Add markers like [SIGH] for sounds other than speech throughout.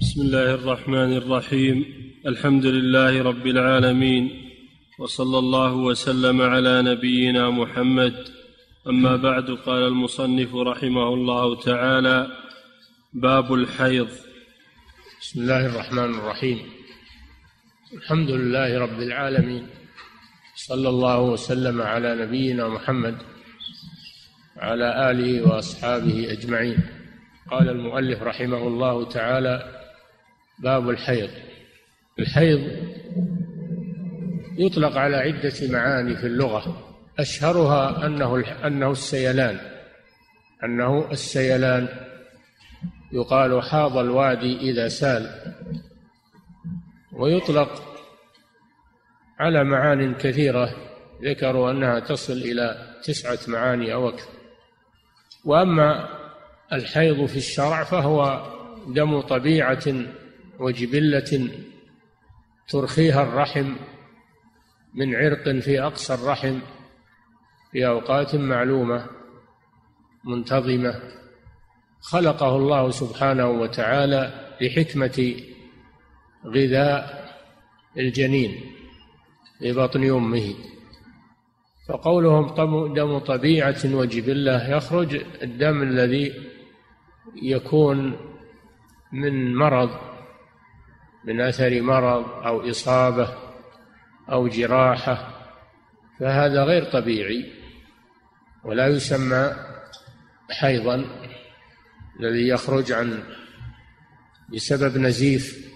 بسم الله الرحمن الرحيم. الحمد لله رب العالمين. وصلى الله وسلم على نبينا محمد. أما بعد قال المصنف رحمه الله تعالى باب الحيض. بسم الله الرحمن الرحيم. الحمد لله رب العالمين. صلى الله وسلم على نبينا محمد. وعلى آله وأصحابه أجمعين. قال المؤلف رحمه الله تعالى باب الحيض. الحيض يطلق على عدة معاني في اللغة. أشهرها أنه أنه السيلان. أنه السيلان. يقال حاض الوادي إذا سال. ويطلق على معان كثيرة. ذكروا أنها تصل إلى تسعة معاني أو أكثر. وأما الحيض في الشرع فهو دم طبيعة وجبلة ترخيها الرحم من عرق في أقصى الرحم في أوقات معلومة منتظمة. خلقه الله سبحانه وتعالى لحكمة غذاء الجنين في بطن أمه. فقولهم دم طبيعة وجبلة يخرج الدم الذي يكون من مرض من أثر مرض أو إصابة أو جراحة فهذا غير طبيعي. ولا يسمى حيضا الذي يخرج عن بسبب نزيف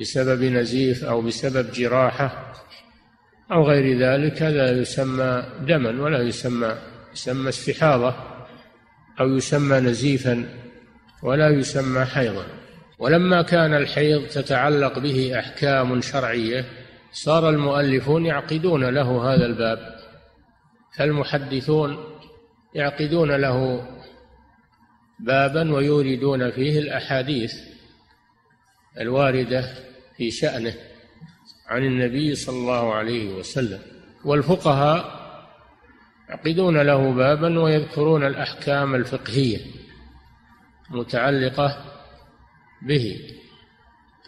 بسبب نزيف أو بسبب جراحة أو غير ذلك هذا يسمى دما ولا يسمى يسمى استحاضة أو يسمى نزيفا ولا يسمى حيضا. ولما كان الحيض تتعلق به أحكام شرعية صار المؤلفون يعقدون له هذا الباب. فالمحدثون يعقدون له بابا ويوردون فيه الأحاديث الواردة في شأنه عن النبي صلى الله عليه وسلم. والفقهاء يعقدون له بابا ويذكرون الأحكام الفقهية المتعلقة به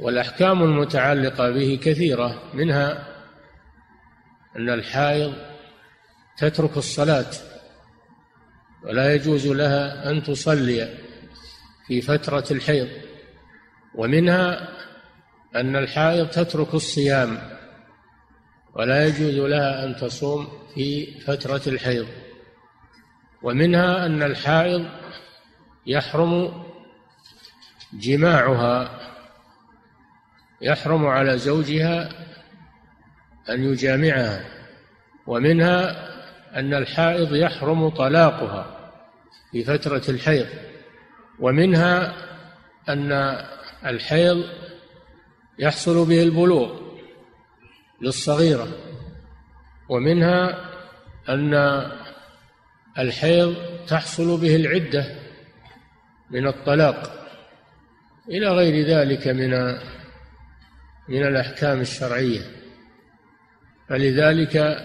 والأحكام المتعلقة به كثيرة منها أن الحائض تترك الصلاة ولا يجوز لها أن تصلي في فترة الحيض ومنها أن الحائض تترك الصيام ولا يجوز لها أن تصوم في فترة الحيض ومنها أن الحائض يحرم جماعها يحرم على زوجها أن يجامعها ومنها أن الحائض يحرم طلاقها في فترة الحيض ومنها أن الحيض يحصل به البلوغ للصغيرة ومنها أن الحيض تحصل به العدة من الطلاق. إلى غير ذلك من من الأحكام الشرعية. فلذلك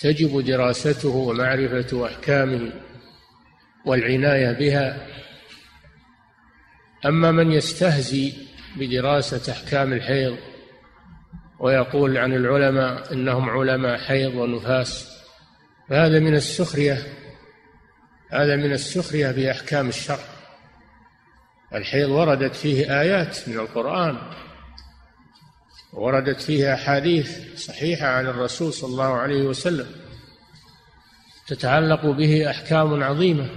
تجب دراسته ومعرفة أحكامه والعناية بها. أما من يستهزي بدراسة أحكام الحيض ويقول عن العلماء إنهم علماء حيض ونفاس فهذا من السخرية هذا من السخرية بأحكام الشرع. الحيض وردت فيه آيات من القرآن وردت فيه أحاديث صحيحة عن الرسول صلى الله عليه وسلم تتعلق به أحكام عظيمة.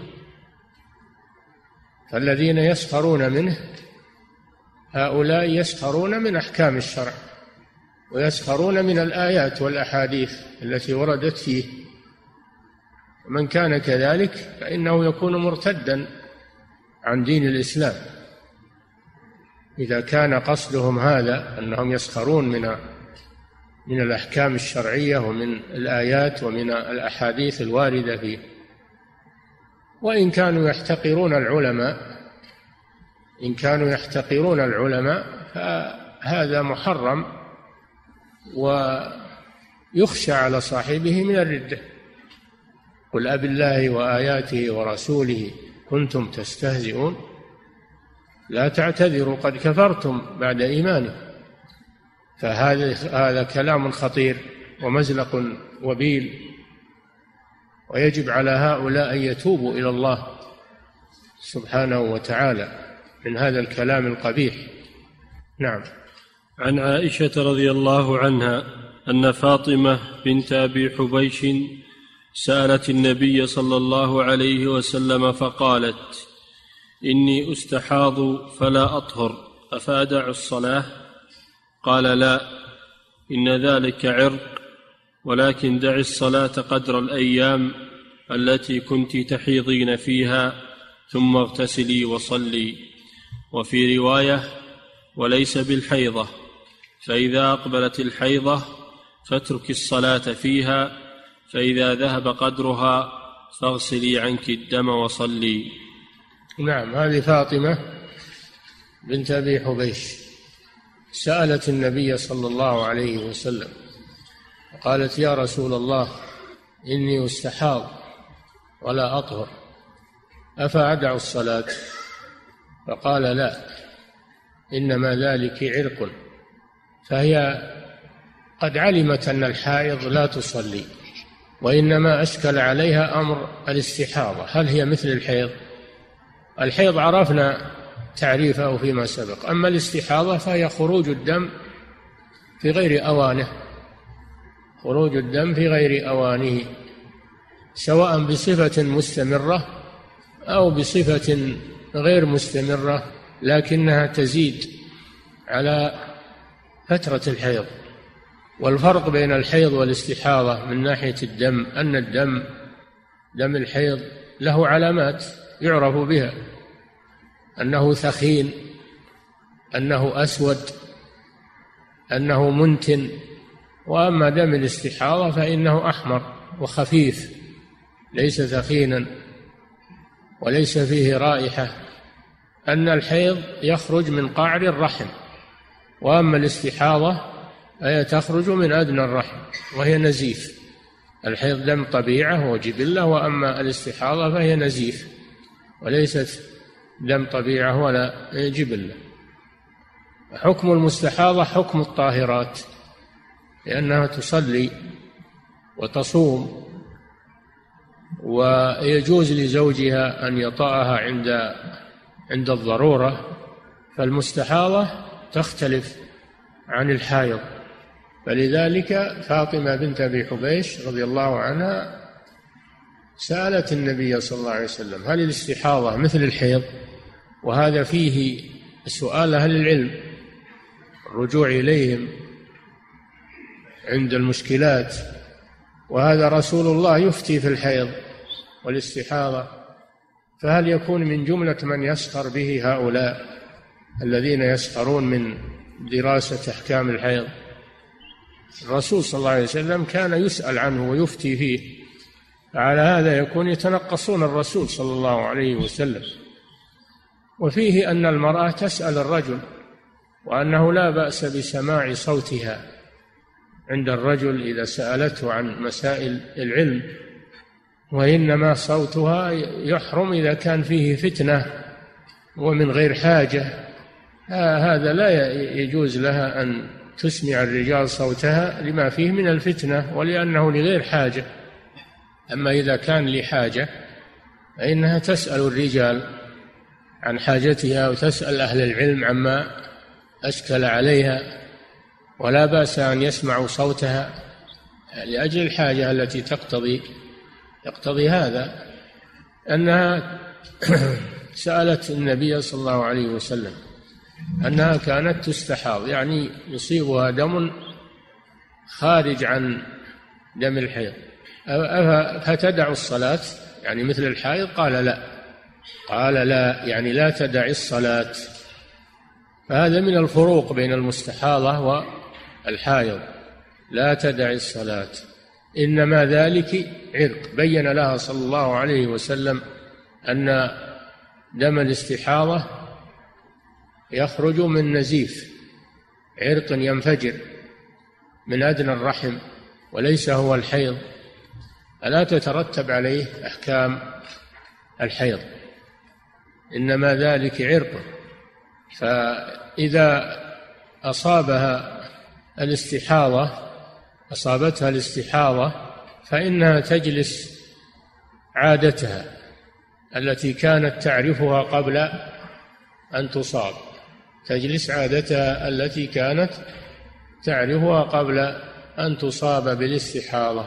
فالذين يسخرون منه هؤلاء يسخرون من أحكام الشرع ويسخرون من الآيات والأحاديث التي وردت فيه. من كان كذلك فإنه يكون مرتدا. عن دين الإسلام. إذا كان قصدهم هذا أنهم يسخرون من من الأحكام الشرعية ومن الآيات ومن الأحاديث الواردة فيه. وإن كانوا يحتقرون العلماء إن كانوا يحتقرون العلماء فهذا محرم ويخشى على صاحبه من الردة قل أب الله وآياته ورسوله. كنتم تستهزئون؟ لا تعتذروا قد كفرتم بعد إيمانكم. فهذا هذا كلام خطير ومزلق وبيل. ويجب على هؤلاء أن يتوبوا إلى الله سبحانه وتعالى من هذا الكلام القبيح. نعم. عن عائشة رضي الله عنها أن فاطمة بنت أبي حبيش سألت النبي صلى الله عليه وسلم فقالت إني أستحاض فلا أطهر أفأدع الصلاة؟ قال لا إن ذلك عرق ولكن دع الصلاة قدر الأيام التي كنت تحيضين فيها ثم اغتسلي وصلي. وفي رواية وليس بالحيضة فإذا أقبلت الحيضة فاترك الصلاة فيها فإذا ذهب قدرها فاغسلي عنك الدم وصلي. نعم هذه فاطمة بنت أبي حبيش. سألت النبي صلى الله عليه وسلم قالت يا رسول الله إني أستحاض ولا أطهر أفأدع الصلاة؟ فقال لا إنما ذلك عرق فهي قد علمت أن الحائض لا تصلي. وإنما أشكل عليها أمر الاستحاضة. هل هي مثل الحيض؟ الحيض عرفنا تعريفه فيما سبق. أما الاستحاضة فهي خروج الدم في غير أوانه. خروج الدم في غير أوانه سواء بصفة مستمرة أو بصفة غير مستمرة لكنها تزيد على فترة الحيض. والفرق بين الحيض والاستحاضة من ناحية الدم أن الدم دم الحيض له علامات يعرف بها. أنه ثخين أنه أسود أنه منتن. وأما دم الاستحاضة فإنه أحمر وخفيف ليس ثخينا وليس فيه رائحة. أن الحيض يخرج من قعر الرحم. وأما الاستحاضة تخرج من أدنى الرحم وهي نزيف. الحيض دم طبيعة وجبلة وأما الاستحاضة فهي نزيف. وليست دم طبيعة ولا جبلة. حكم المستحاضة حكم الطاهرات لأنها تصلي وتصوم ويجوز لزوجها أن يطأها عند عند الضرورة. فالمستحاضة تختلف عن الحائض. فلذلك فاطمة بنت أبي حبيش رضي الله عنها سألت النبي صلى الله عليه وسلم هل الاستحاضة مثل الحيض؟ وهذا فيه سؤال أهل العلم الرجوع إليهم عند المشكلات. وهذا رسول الله يفتي في الحيض والاستحاضة فهل يكون من جملة من يسخر به هؤلاء الذين يسخرون من دراسة أحكام الحيض؟ الرسول صلى الله عليه وسلم كان يسأل عنه ويفتي فيه على هذا يكون يتنقصون الرسول صلى الله عليه وسلم. وفيه أن المرأة تسأل الرجل وأنه لا بأس بسماع صوتها عند الرجل إذا سألته عن مسائل العلم. وإنما صوتها يحرم إذا كان فيه فتنة ومن غير حاجة. هذا لا يجوز لها أن تسمع الرجال صوتها لما فيه من الفتنة ولأنه لغير حاجة. أما إذا كان لحاجة فإنها تسأل الرجال عن حاجتها وتسأل أهل العلم عما أشكل عليها ولا بأس أن يسمعوا صوتها لأجل الحاجة التي تقتضي يقتضي هذا. أنها [COUGHS] سألت النبي صلى الله عليه وسلم أنها كانت تستحاض يعني يصيبها دم خارج عن دم الحيض. فتدع الصلاة؟ يعني مثل الحائض؟ قال لا. قال لا يعني لا تدع الصلاة. فهذا من الفروق بين المستحاضة والحائض. لا تدع الصلاة. إنما ذلك عرق. بين لها صلى الله عليه وسلم أن دم الاستحاضة يخرج من نزيف عرق ينفجر من أدنى الرحم وليس هو الحيض. فلا تترتب عليه أحكام الحيض؟ إنما ذلك عرق. فإذا أصابها الاستحاضة أصابتها الاستحاضة فإنها تجلس عادتها التي كانت تعرفها قبل أن تصاب. تجلس عادتها التي كانت تعرفها قبل أن تصاب بالاستحاضة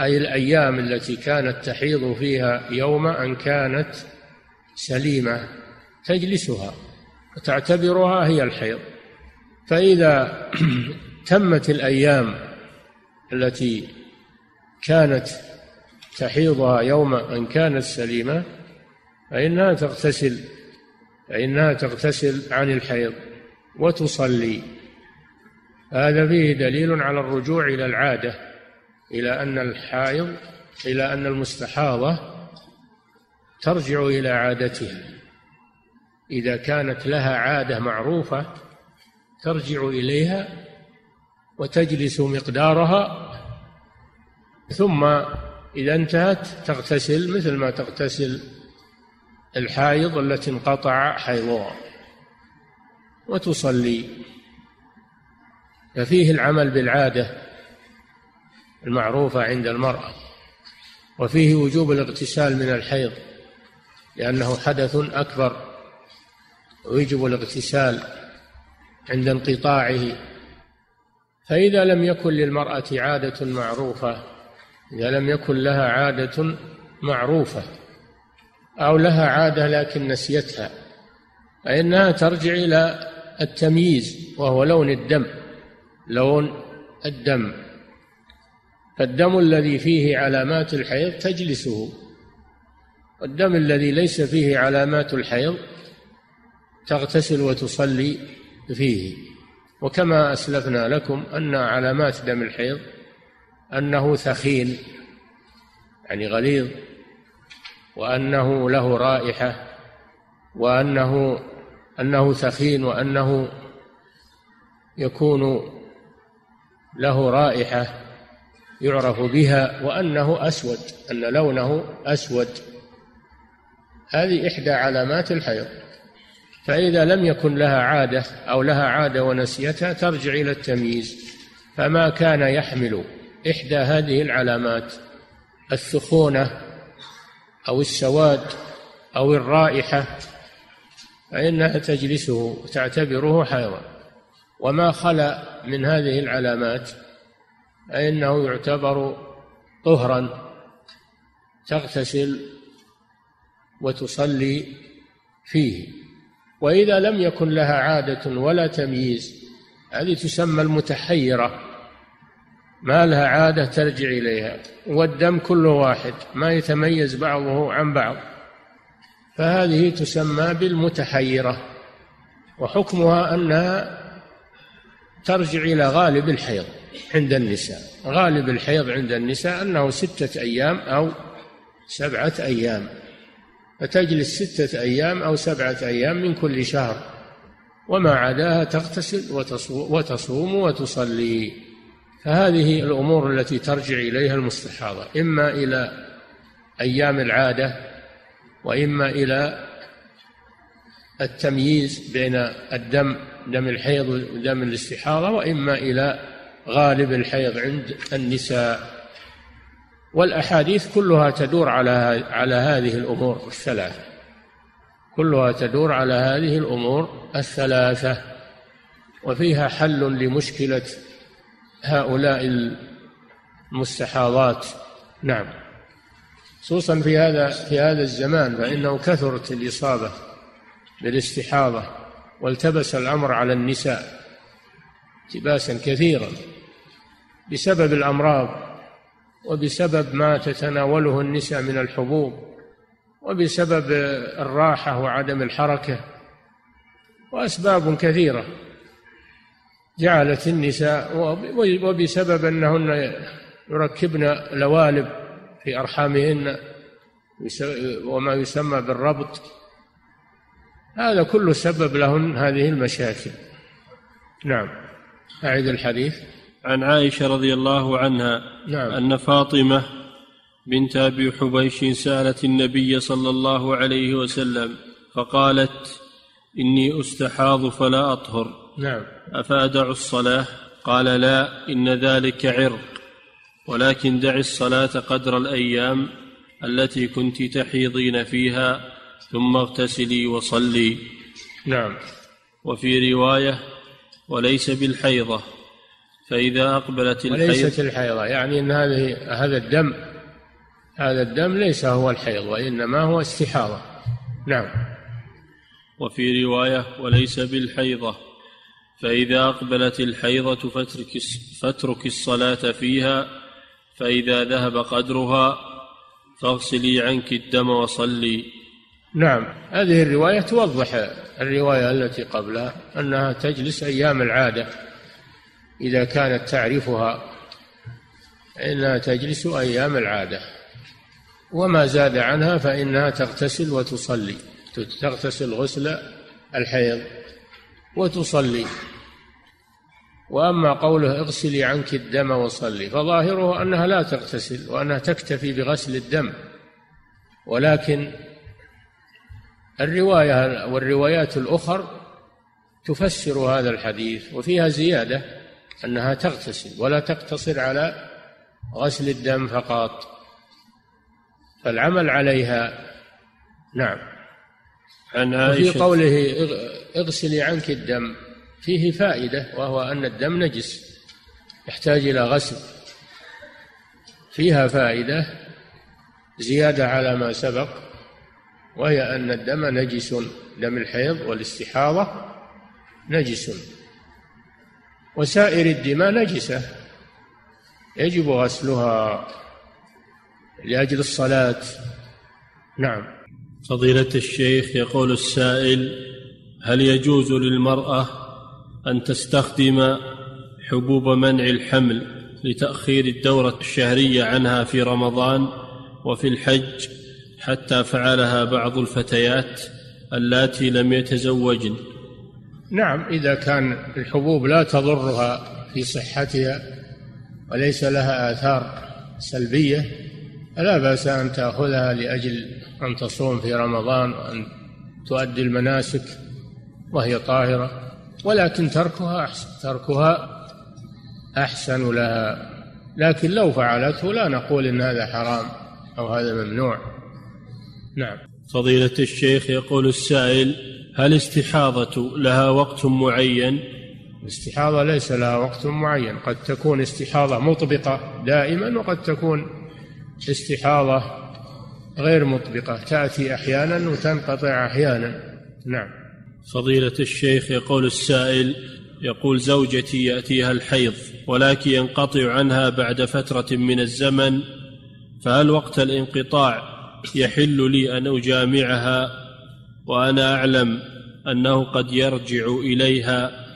أي الأيام التي كانت تحيض فيها يوم أن كانت سليمة تجلسها وتعتبرها هي الحيض. فإذا [CLEARS THROAT] تمت الأيام التي كانت تحيضها يوم أن كانت سليمة فإنها تغتسل فإنها تغتسل عن الحيض وتصلي. هذا فيه دليل على الرجوع إلى العادة إلى أن الحائض إلى أن المستحاضة ترجع إلى عادتها. إذا كانت لها عادة معروفة ترجع إليها وتجلس مقدارها ثم إذا انتهت تغتسل مثل ما تغتسل الحائض التي انقطع حيضها وتصلي. ففيه العمل بالعادة المعروفة عند المرأة وفيه وجوب الاغتسال من الحيض لأنه حدث أكبر ويجب الاغتسال عند انقطاعه. فإذا لم يكن للمرأة عادة معروفة إذا لم يكن لها عادة معروفة أو لها عادة لكن نسيتها فإنها ترجع إلى التمييز وهو لون الدم لون الدم. فالدم الذي فيه علامات الحيض تجلسه. والدم الذي ليس فيه علامات الحيض تغتسل وتصلي فيه. وكما أسلفنا لكم أن علامات دم الحيض أنه ثخين يعني غليظ. وأنه له رائحة وأنه أنه ثخين وأنه يكون له رائحة يعرف بها وأنه أسود أن لونه أسود. هذه إحدى علامات الحيض. فإذا لم يكن لها عادة أو لها عادة ونسيتها ترجع إلى التمييز. فما كان يحمل إحدى هذه العلامات الثخونة أو السواد أو الرائحة فإنها تجلسه وتعتبره حيضا وما خلا من هذه العلامات فإنه يعتبر طهرا تغتسل وتصلي فيه. وإذا لم يكن لها عادة ولا تمييز هذه تسمى المتحيرة. ما لها عادة ترجع إليها والدم كله واحد ما يتميز بعضه عن بعض. فهذه تسمى بالمتحيرة وحكمها أنها ترجع إلى غالب الحيض عند النساء. غالب الحيض عند النساء أنه ستة أيام أو سبعة أيام. فتجلس ستة أيام أو سبعة أيام من كل شهر. وما عداها تغتسل وتصوم وتصلي. فهذه الأمور التي ترجع إليها المستحاضة إما إلى أيام العادة وإما إلى التمييز بين الدم دم الحيض ودم الاستحاضة وإما إلى غالب الحيض عند النساء. والأحاديث كلها تدور على على هذه الأمور الثلاثة. كلها تدور على هذه الأمور الثلاثة. وفيها حل لمشكلة هؤلاء المستحاضات. نعم. خصوصا في هذا في هذا الزمان فإنه كثرت الإصابة بالاستحاضة والتبس الأمر على النساء التباسا كثيرا بسبب الأمراض وبسبب ما تتناوله النساء من الحبوب وبسبب الراحة وعدم الحركة وأسباب كثيرة. جعلت النساء وبسبب أنهن يركبن لوالب في أرحامهن وما يسمى بالربط. هذا كله سبب لهن هذه المشاكل. نعم. أعد الحديث. عن عائشة رضي الله عنها نعم. أن فاطمة بنت أبي حبيش سألت النبي صلى الله عليه وسلم فقالت إني أستحاض فلا أطهر. نعم. أفأدع الصلاة؟ قال لا إن ذلك عرق. ولكن دع الصلاة قدر الأيام التي كنت تحيضين فيها ثم اغتسلي وصلي. نعم. وفي رواية وليس بالحيضة. فإذا أقبلت الحيض وليست الحيضة يعني أن هذه هذا الدم هذا الدم ليس هو الحيض وإنما هو استحاضة. نعم. وفي رواية وليس بالحيضة. فإذا أقبلت الحيضة فاترك فاترك الصلاة فيها فإذا ذهب قدرها فاغسلي عنك الدم وصلي. نعم. هذه الرواية توضح الرواية التي قبلها أنها تجلس أيام العادة. إذا كانت تعرفها إنها تجلس أيام العادة. وما زاد عنها فإنها تغتسل وتصلي. تغتسل غسل الحيض وتصلي. وأما قوله اغسلي عنك الدم وصلي فظاهره أنها لا تغتسل وأنها تكتفي بغسل الدم. ولكن الرواية والروايات الأخر تفسر هذا الحديث وفيها زيادة أنها تغتسل ولا تقتصر على غسل الدم فقط. فالعمل عليها نعم. عن عائشة وفي قوله اغسلي عنك الدم فيه فائدة وهو أن الدم نجس يحتاج إلى غسل. فيها فائدة زيادة على ما سبق وهي أن الدم نجس دم الحيض والاستحاضة نجس. وسائر الدماء نجسة يجب غسلها لأجل الصلاة. نعم. فضيلة الشيخ يقول السائل هل يجوز للمرأة أن تستخدم حبوب منع الحمل لتأخير الدورة الشهرية عنها في رمضان وفي الحج حتى فعلها بعض الفتيات اللاتي لم يتزوجن. نعم إذا كان الحبوب لا تضرها في صحتها وليس لها آثار سلبية فلا بأس أن تأخذها لأجل أن تصوم في رمضان وأن تؤدي المناسك وهي طاهرة. ولكن تركها أحسن. تركها أحسن لها لكن لو فعلته لا نقول إن هذا حرام أو هذا ممنوع. نعم. فضيلة الشيخ يقول السائل هل استحاضة لها وقت معين؟ الاستحاضة ليس لها وقت معين. قد تكون استحاضة مطبقة دائما وقد تكون استحاضة غير مطبقة. تأتي أحيانا وتنقطع أحيانا. نعم. فضيلة الشيخ يقول السائل يقول زوجتي يأتيها الحيض ولكن ينقطع عنها بعد فترة من الزمن فهل وقت الانقطاع يحل لي أن أجامعها؟ وأنا أعلم أنه قد يرجع إليها.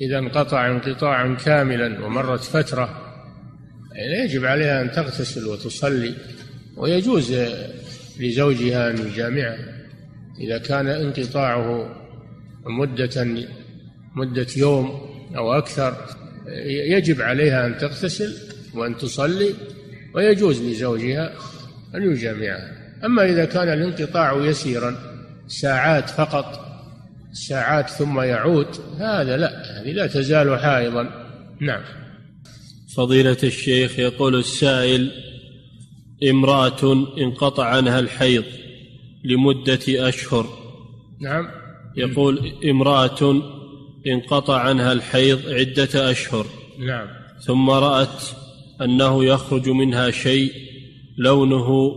إذا انقطع انقطاعا كاملا ومرت فترة يعني يجب عليها أن تغتسل وتصلي ويجوز لزوجها أن يجامعها. إذا كان انقطاعه مدة مدة يوم أو أكثر يجب عليها أن تغتسل وأن تصلي ويجوز لزوجها أن يجامعها. أما إذا كان الانقطاع يسيرا ساعات فقط ساعات ثم يعود هذا لا هذه لا تزال حائضا. نعم. فضيلة الشيخ يقول السائل امرأة انقطع عنها الحيض لمدة أشهر. نعم. يقول امرأة انقطع عنها الحيض عدة أشهر. نعم. ثم رأت أنه يخرج منها شيء لونه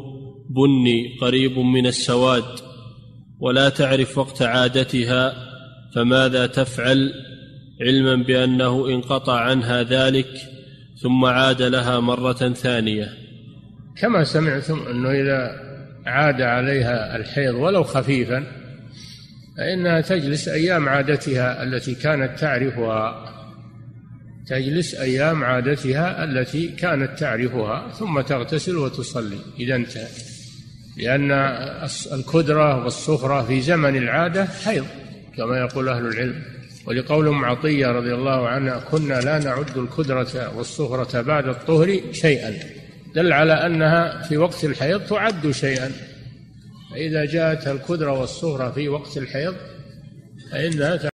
بني قريب من السواد ولا تعرف وقت عادتها فماذا تفعل؟ علما بأنه انقطع عنها ذلك ثم عاد لها مرة ثانية. كما سمعتم أنه إذا عاد عليها الحيض ولو خفيفا فإنها تجلس أيام عادتها التي كانت تعرفها. تجلس أيام عادتها التي كانت تعرفها ثم تغتسل وتصلي. إذا انتهى لأن الكدرة والصفرة في زمن العادة حيض كما يقول أهل العلم. ولقول أم عطية رضي الله عنها كنا لا نعد الكدره والصهره بعد الطهر شيئا. دل على أنها في وقت الحيض تعد شيئا. فإذا جاءتها الكدرة والصهره في وقت الحيض فإنها